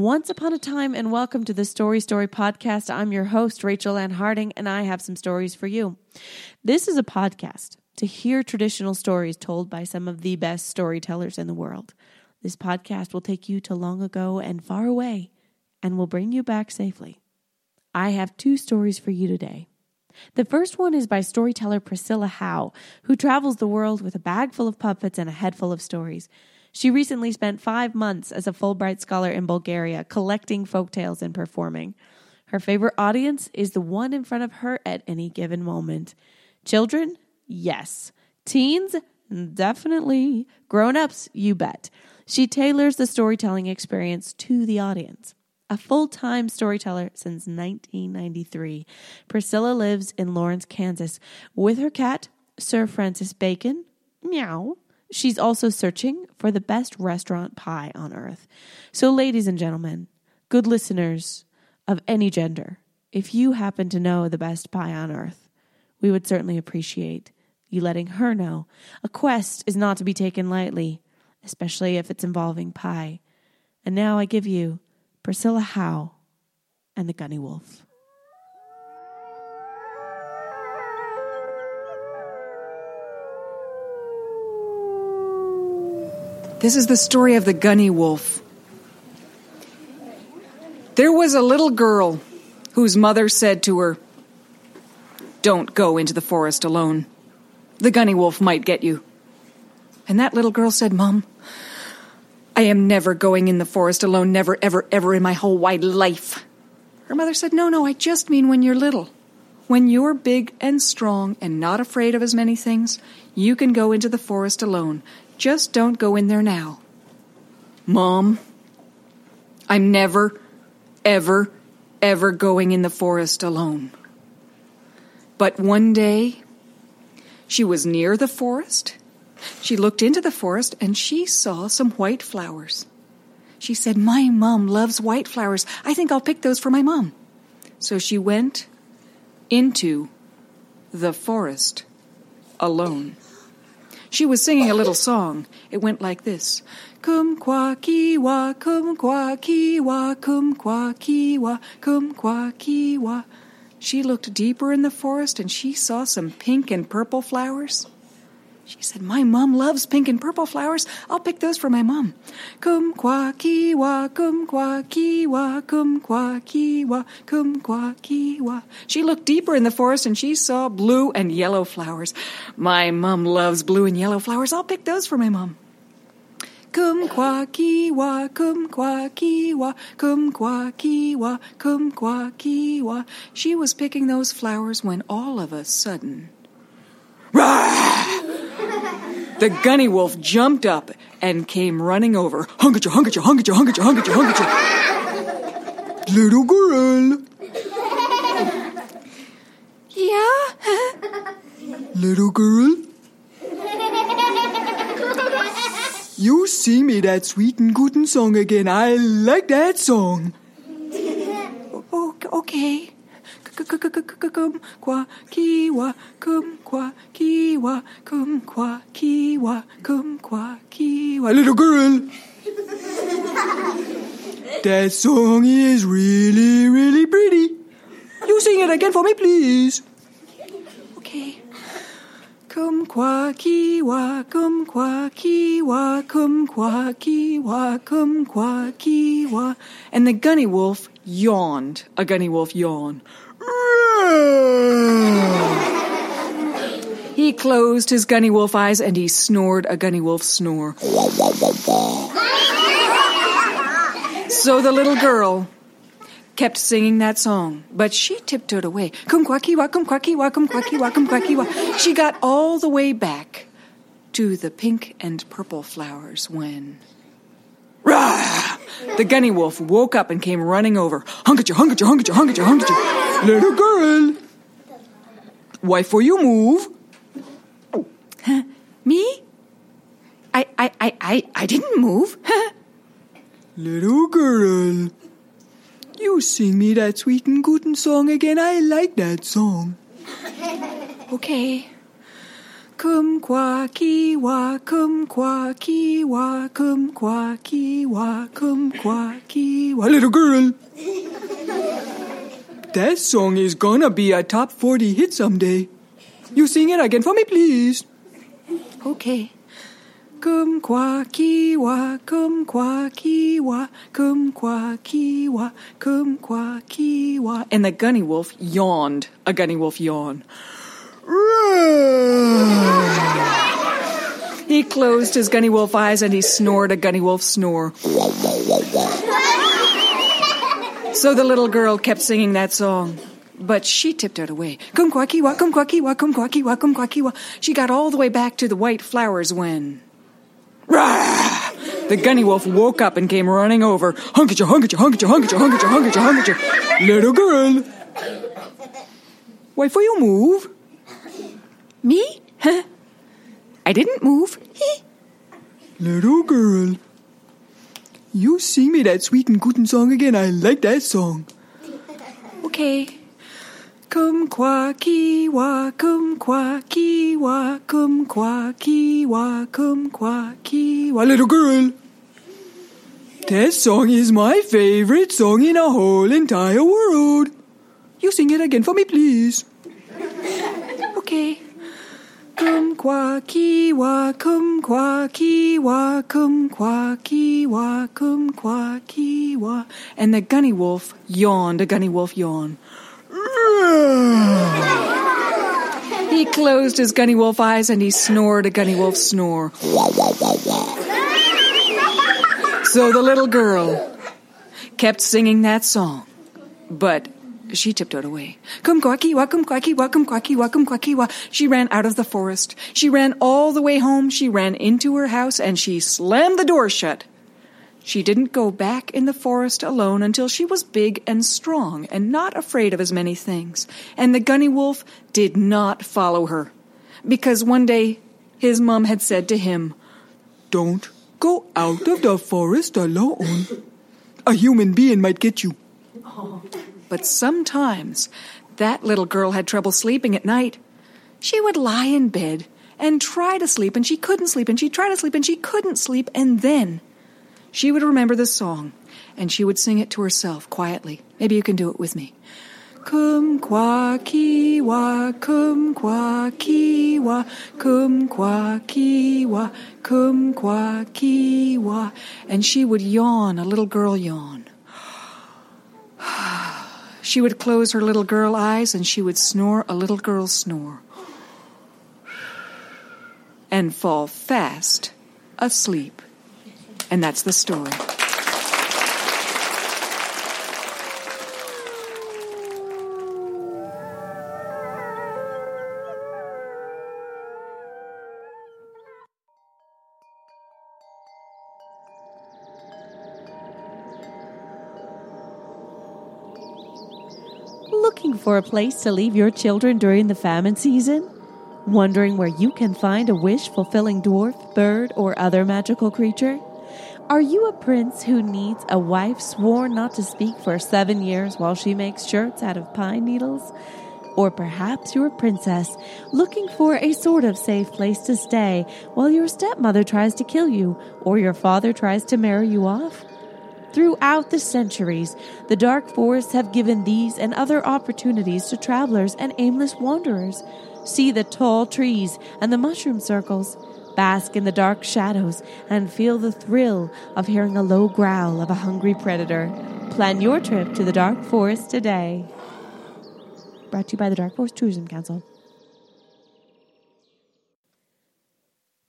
Once upon a time, and welcome to the Story Story podcast. I'm your host, Rachel Ann Harding, and I have some stories for you. This is a podcast to hear traditional stories told by some of the best storytellers in the world. This podcast will take you to long ago and far away and will bring you back safely. I have two stories for you today. The first one is by storyteller Priscilla Howe, who travels the world with a bag full of puppets and a head full of stories. She recently spent five months as a Fulbright scholar in Bulgaria, collecting folk tales and performing. Her favorite audience is the one in front of her at any given moment. Children? Yes. Teens? Definitely. Grown ups? You bet. She tailors the storytelling experience to the audience. A full time storyteller since 1993, Priscilla lives in Lawrence, Kansas with her cat, Sir Francis Bacon. Meow She's also searching for the best restaurant pie on earth. So, ladies and gentlemen, good listeners of any gender, if you happen to know the best pie on earth, we would certainly appreciate you letting her know. A quest is not to be taken lightly, especially if it's involving pie. And now I give you Priscilla Howe and the Gunny Wolf. This is the story of the Gunny Wolf. There was a little girl whose mother said to her, Don't go into the forest alone. The Gunny Wolf might get you. And that little girl said, Mom, I am never going in the forest alone, never, ever, ever in my whole wide life. Her mother said, No, no, I just mean when you're little. When you're big and strong and not afraid of as many things, you can go into the forest alone. Just don't go in there now. Mom, I'm never, ever, ever going in the forest alone. But one day, she was near the forest. She looked into the forest and she saw some white flowers. She said, My mom loves white flowers. I think I'll pick those for my mom. So she went into the forest alone. She was singing a little song. It went like this. Kum kwa kiwa, kum kwa kiwa, kum kwa kiwa, kum kwa kiwa. She looked deeper in the forest and she saw some pink and purple flowers. She said, My mom loves pink and purple flowers. I'll pick those for my mom. Kum kwa kiwa, kum kwa kiwa, kum kwa kiwa, kum kwa kiwa. She looked deeper in the forest and she saw blue and yellow flowers. My mom loves blue and yellow flowers. I'll pick those for my mom. Kum kwa kiwa, kum kwa kiwa, kum kwa kiwa, kum kwa kiwa. She was picking those flowers when all of a sudden, the gunny wolf jumped up and came running over. Hunkacha, hunkacha, hunkacha, hunkacha, hunkacha, hunkacha. Little girl. Yeah? Little girl? You sing me that sweet and good song again. I like that song. Okay kum qua kiwa kum qua kiwa kum qua kiwa kum qua kiwa little girl that song is really really pretty you sing it again for me please okay Kum qua kiwa, kum qua kiwa, kum qua kiwa, kum qua kiwa. And the gunny wolf yawned. A gunny wolf yawned. He closed his gunny wolf eyes and he snored a gunny wolf snore. So the little girl kept singing that song, but she tiptoed away. Kum kwakiwa, kum kwakiwa, kum kwakiwa, kum kwakiwa. She got all the way back to the pink and purple flowers when. Rah! The gunny wolf woke up and came running over. Hunkacha, hunkacha, hunkacha, hunkacha, hunkacha. Little girl! Why for you move? Huh? Me? I, I, I, I, I didn't move. Little girl. You sing me that sweet and good song again. I like that song. okay. kumquacky-wa, kumquacky-wa, kumquacky-wa, kumquacky-wa. Little girl! That song is gonna be a top 40 hit someday. You sing it again for me, please. Okay. Kumquacky-wa, kumquacky-wa, kumquacky-wa, kumquacky-wa. And the gunny wolf yawned. A gunny wolf yawn. he closed his gunny wolf eyes and he snored a gunny wolf snore. So the little girl kept singing that song. But she tiptoed away. Kumquacky-wa, kumquacky-wa, kumquacky-wa, kumquacky-wa. She got all the way back to the white flowers when... Rah! The gunny wolf woke up and came running over. Hunkacha, hunkacha, hunkacha, hunkacha, hunkacha, hunkacha, hunkacha. Little girl. Why, for you move? Me? Huh? I didn't move. Little girl. You sing me that sweet and good song again. I like that song. Okay. Kumquacky-wa, kumquacky-wa, kumquacky-wa, kumquacky-wa. Little girl. That song is my favorite song in a whole entire world. You sing it again for me, please. Okay. Kumquacky-wa, kumquacky-wa, kumquacky-wa, kumquacky-wa. And the gunny wolf yawned, a gunny wolf yawn. he closed his gunny wolf eyes and he snored a gunny wolf snore. So the little girl kept singing that song, but she tiptoed away. Kumquacky-wa, kumquacky-wa, kumquacky-wa, kumquacky-wa. She ran out of the forest. She ran all the way home. She ran into her house and she slammed the door shut. She didn't go back in the forest alone until she was big and strong and not afraid of as many things. And the gunny wolf did not follow her. Because one day his mum had said to him, Don't go out of the forest alone. A human being might get you. Oh. But sometimes that little girl had trouble sleeping at night. She would lie in bed and try to sleep, and she couldn't sleep, and she'd try to sleep, and she couldn't sleep, and then she would remember the song, and she would sing it to herself quietly. Maybe you can do it with me. Kum Kumquacky-wa, kumquacky-wa, kumquacky-wa, kumquacky-wa. And she would yawn, a little girl yawn. She would close her little girl eyes and she would snore a little girl snore. And fall fast asleep. And that's the story. Looking for a place to leave your children during the famine season? Wondering where you can find a wish fulfilling dwarf, bird, or other magical creature? Are you a prince who needs a wife sworn not to speak for seven years while she makes shirts out of pine needles? Or perhaps you're a princess looking for a sort of safe place to stay while your stepmother tries to kill you or your father tries to marry you off? Throughout the centuries, the dark forests have given these and other opportunities to travelers and aimless wanderers. See the tall trees and the mushroom circles. Bask in the dark shadows and feel the thrill of hearing a low growl of a hungry predator. Plan your trip to the dark forest today. Brought to you by the Dark Forest Tourism Council.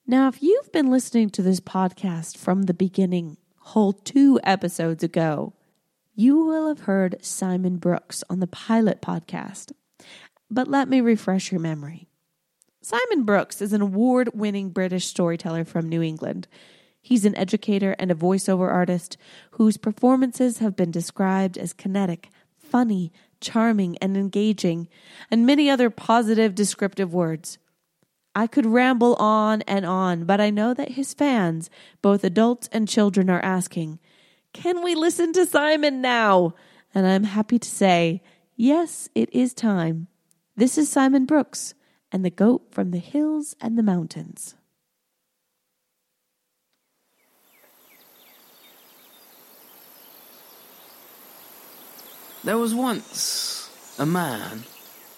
Now, if you've been listening to this podcast from the beginning, whole two episodes ago, you will have heard Simon Brooks on the Pilot podcast. But let me refresh your memory. Simon Brooks is an award winning British storyteller from New England. He's an educator and a voiceover artist whose performances have been described as kinetic, funny, charming, and engaging, and many other positive descriptive words. I could ramble on and on, but I know that his fans, both adults and children, are asking, Can we listen to Simon now? And I'm happy to say, Yes, it is time. This is Simon Brooks, and the goat from the hills and the mountains. There was once a man,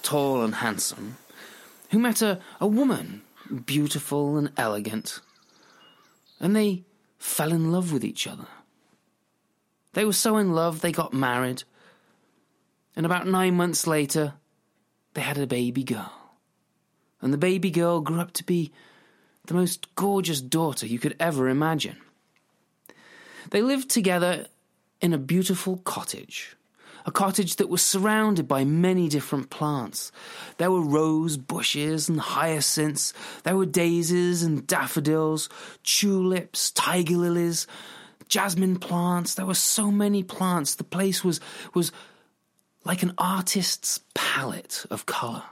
tall and handsome, who met a, a woman, beautiful and elegant, and they fell in love with each other. They were so in love they got married, and about nine months later, they had a baby girl. And the baby girl grew up to be the most gorgeous daughter you could ever imagine. They lived together in a beautiful cottage a cottage that was surrounded by many different plants. There were rose bushes and hyacinths, there were daisies and daffodils, tulips, tiger lilies, jasmine plants. There were so many plants. The place was, was like an artist's palette of colour.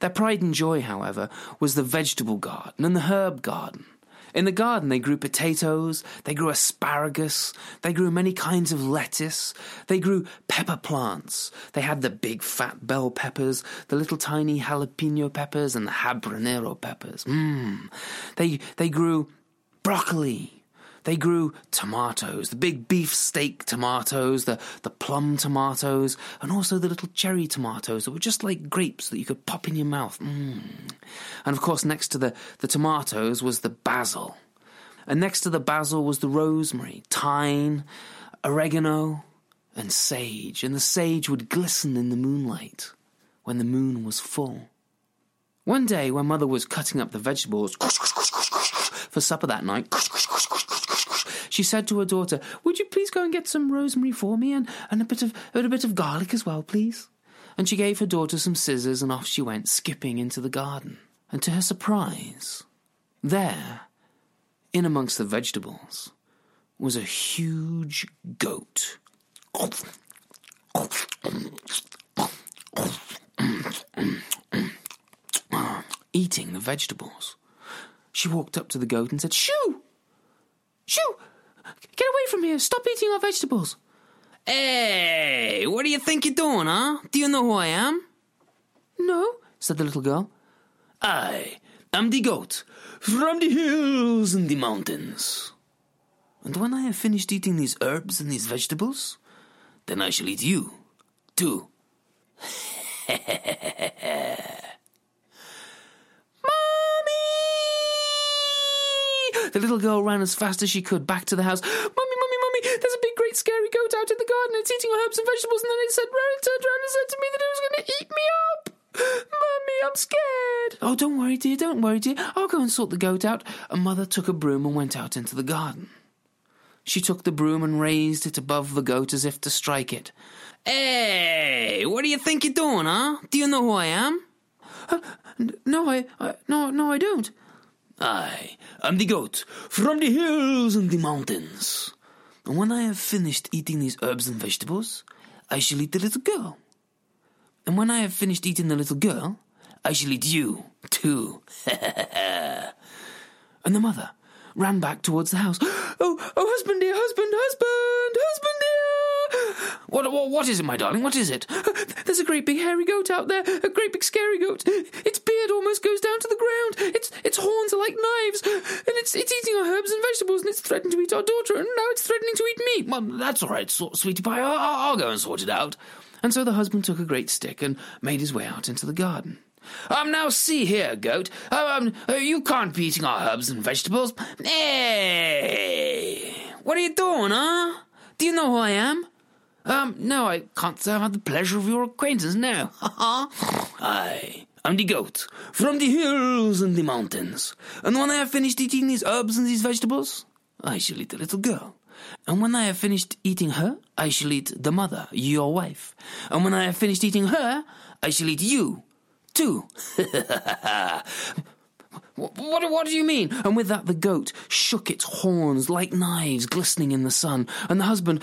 Their pride and joy, however, was the vegetable garden and the herb garden. In the garden, they grew potatoes, they grew asparagus, they grew many kinds of lettuce, they grew pepper plants. They had the big fat bell peppers, the little tiny jalapeno peppers, and the habanero peppers. Mmm. They, they grew broccoli, they grew tomatoes, the big beefsteak tomatoes, the, the plum tomatoes, and also the little cherry tomatoes that were just like grapes that you could pop in your mouth. Mm. And of course, next to the, the tomatoes was the basil. And next to the basil was the rosemary, thyme, oregano, and sage. And the sage would glisten in the moonlight when the moon was full. One day, when Mother was cutting up the vegetables for supper that night, she said to her daughter, Would you please go and get some rosemary for me and, and a bit of a bit of garlic as well, please? And she gave her daughter some scissors and off she went, skipping into the garden. And to her surprise, there, in amongst the vegetables, was a huge goat. Eating the vegetables. She walked up to the goat and said, Shoo! Shoo! Get away from here! Stop eating our vegetables! Hey, what do you think you're doing, huh? Do you know who I am? No, said the little girl. I am the goat from the hills and the mountains. And when I have finished eating these herbs and these vegetables, then I shall eat you, too. The little girl ran as fast as she could back to the house. Mummy, mummy, mummy, there's a big, great, scary goat out in the garden. It's eating herbs and vegetables. And then it said, it turned around and said to me that it was going to eat me up. Mummy, I'm scared. Oh, don't worry, dear, don't worry, dear. I'll go and sort the goat out. And Mother took a broom and went out into the garden. She took the broom and raised it above the goat as if to strike it. Hey, what do you think you're doing, huh? Do you know who I am? Uh, no, I, I, no, no, I don't. I am the goat from the hills and the mountains. And when I have finished eating these herbs and vegetables, I shall eat the little girl. And when I have finished eating the little girl, I shall eat you, too. and the mother ran back towards the house. Oh, oh, husband dear, husband, husband, husband! What, what, what is it, my darling? What is it? There's a great big hairy goat out there, a great big scary goat. Its beard almost goes down to the ground. Its its horns are like knives, and it's it's eating our herbs and vegetables, and it's threatening to eat our daughter, and now it's threatening to eat me. Well, that's all right, sweetie pie. I'll, I'll go and sort it out. And so the husband took a great stick and made his way out into the garden. Um, now see here, goat. Um, uh, you can't be eating our herbs and vegetables. Hey, what are you doing, huh? Do you know who I am? Um, no, I can't say I've had the pleasure of your acquaintance, no. Ha ha. Aye. I am the goat from the hills and the mountains. And when I have finished eating these herbs and these vegetables, I shall eat the little girl. And when I have finished eating her, I shall eat the mother, your wife. And when I have finished eating her, I shall eat you, too. What, what, do you mean? And with that, the goat shook its horns like knives glistening in the sun, and the husband.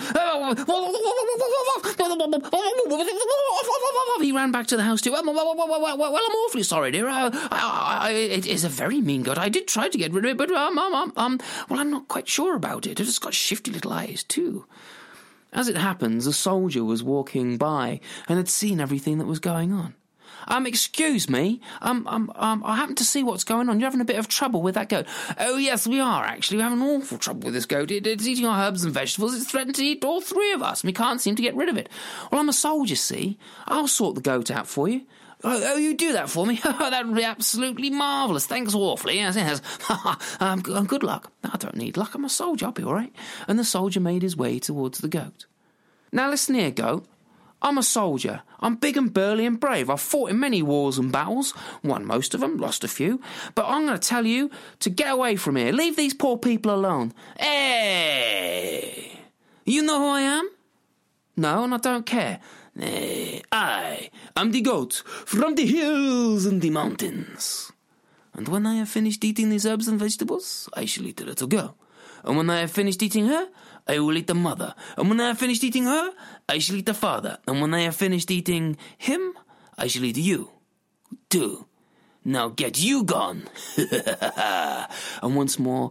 He ran back to the house too. Well, I'm awfully sorry, dear. I, I, I, it is a very mean goat. I did try to get rid of it, but um, um, um, um, well, I'm not quite sure about it. It's got shifty little eyes too. As it happens, a soldier was walking by and had seen everything that was going on. Um, excuse me. Um, um, um, I happen to see what's going on. You're having a bit of trouble with that goat. Oh, yes, we are, actually. We're having awful trouble with this goat. It, it's eating our herbs and vegetables. It's threatened to eat all three of us, and we can't seem to get rid of it. Well, I'm a soldier, see? I'll sort the goat out for you. Oh, oh, you do that for me? that would be absolutely marvellous. Thanks awfully. Yes, yes. um, good luck. I don't need luck. I'm a soldier. I'll be all right. And the soldier made his way towards the goat. Now listen here, goat. I'm a soldier. I'm big and burly and brave. I've fought in many wars and battles, won most of them, lost a few. But I'm going to tell you to get away from here. Leave these poor people alone. Hey! You know who I am? No, and I don't care. Eh, I am the goat from the hills and the mountains. And when I have finished eating these herbs and vegetables, I shall eat the little girl. And when I have finished eating her, I will eat the mother. And when I have finished eating her, I shall eat the father. And when I have finished eating him, I shall eat you, too. Now get you gone. and once more,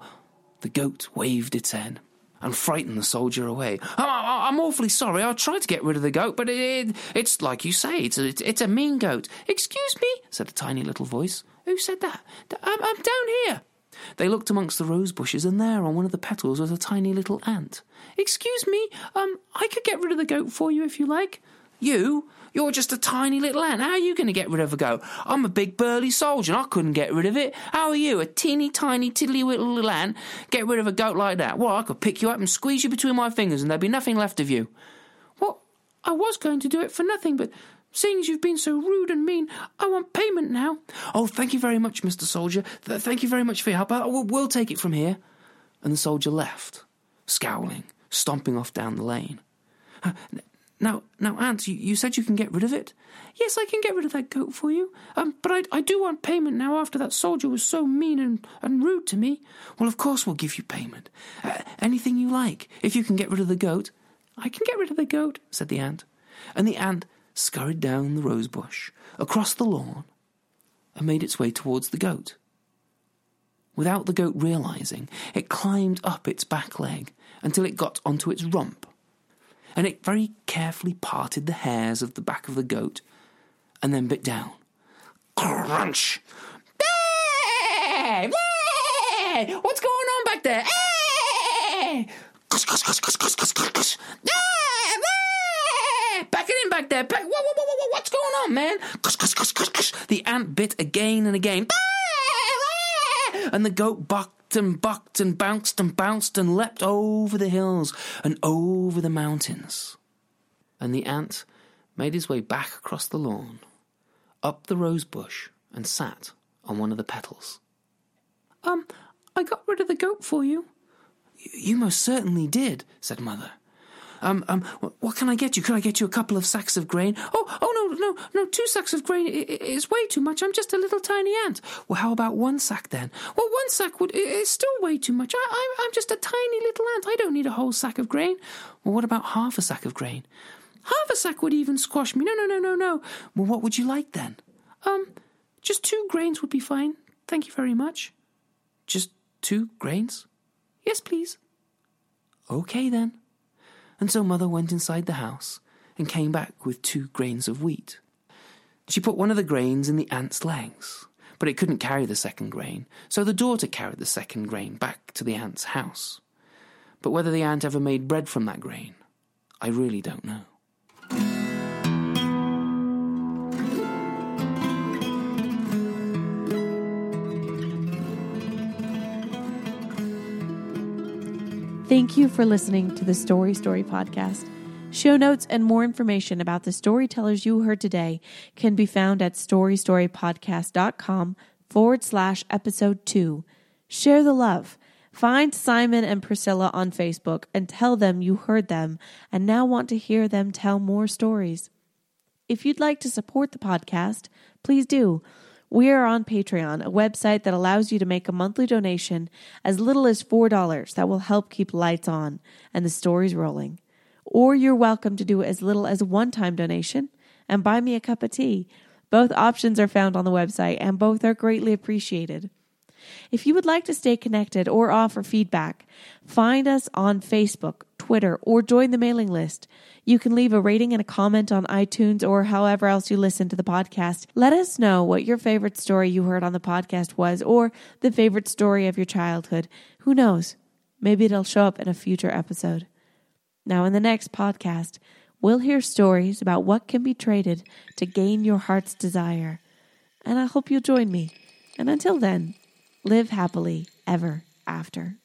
the goat waved its head and frightened the soldier away. I'm, I'm awfully sorry. I tried to get rid of the goat, but it, it's like you say, it's a, it's a mean goat. Excuse me, said a tiny little voice. Who said that? I'm, I'm down here. They looked amongst the rose bushes, and there on one of the petals was a tiny little ant. Excuse me, um, I could get rid of the goat for you if you like. You? You're just a tiny little ant. How are you going to get rid of a goat? I'm a big burly soldier and I couldn't get rid of it. How are you, a teeny tiny tiddly little, ant, get rid of a goat like that? Well, I could pick you up and squeeze you between my fingers and there'd be nothing left of you. Well, I was going to do it for nothing, but seeing as you've been so rude and mean, I want payment now. Oh, thank you very much, Mr. Soldier. Th- thank you very much for your help. We'll, we'll take it from here. And the soldier left, scowling, stomping off down the lane. Now, now, Ant, you, you said you can get rid of it. Yes, I can get rid of that goat for you. Um, but I, I do want payment now after that soldier was so mean and, and rude to me. Well, of course we'll give you payment. Uh, anything you like, if you can get rid of the goat. I can get rid of the goat, said the ant. And the ant scurried down the rose bush, across the lawn, and made its way towards the goat. Without the goat realizing, it climbed up its back leg until it got onto its rump and it very carefully parted the hairs of the back of the goat and then bit down. Crunch! What's going on back there? There. Back, whoa, whoa, whoa, what's going on, man? The ant bit again and again. And the goat bucked and bucked and bounced and bounced and leapt over the hills and over the mountains. And the ant made his way back across the lawn, up the rose bush, and sat on one of the petals. Um, I got rid of the goat for you. You most certainly did, said Mother. Um, um, what can I get you? Can I get you a couple of sacks of grain? Oh, oh no, no, no, two sacks of grain is way too much. I'm just a little tiny ant. Well, how about one sack then? Well, one sack would is still way too much. I, I'm just a tiny little ant. I don't need a whole sack of grain. Well, what about half a sack of grain? Half a sack would even squash me. No, no, no, no, no. Well, what would you like then? Um, just two grains would be fine. Thank you very much. Just two grains? Yes, please. Okay then. And so Mother went inside the house and came back with two grains of wheat. She put one of the grains in the ant's legs, but it couldn't carry the second grain, so the daughter carried the second grain back to the ant's house. But whether the ant ever made bread from that grain, I really don't know. Thank you for listening to the Story Story podcast. Show notes and more information about the storytellers you heard today can be found at storystorypodcast.com forward slash episode two. Share the love. Find Simon and Priscilla on Facebook and tell them you heard them and now want to hear them tell more stories. If you'd like to support the podcast, please do. We are on Patreon, a website that allows you to make a monthly donation as little as $4 that will help keep lights on and the stories rolling. Or you're welcome to do as little as a one time donation and buy me a cup of tea. Both options are found on the website and both are greatly appreciated. If you would like to stay connected or offer feedback, find us on Facebook, Twitter or join the mailing list. You can leave a rating and a comment on iTunes or however else you listen to the podcast. Let us know what your favorite story you heard on the podcast was or the favorite story of your childhood. Who knows? Maybe it'll show up in a future episode. Now, in the next podcast, we'll hear stories about what can be traded to gain your heart's desire. And I hope you'll join me. And until then, live happily ever after.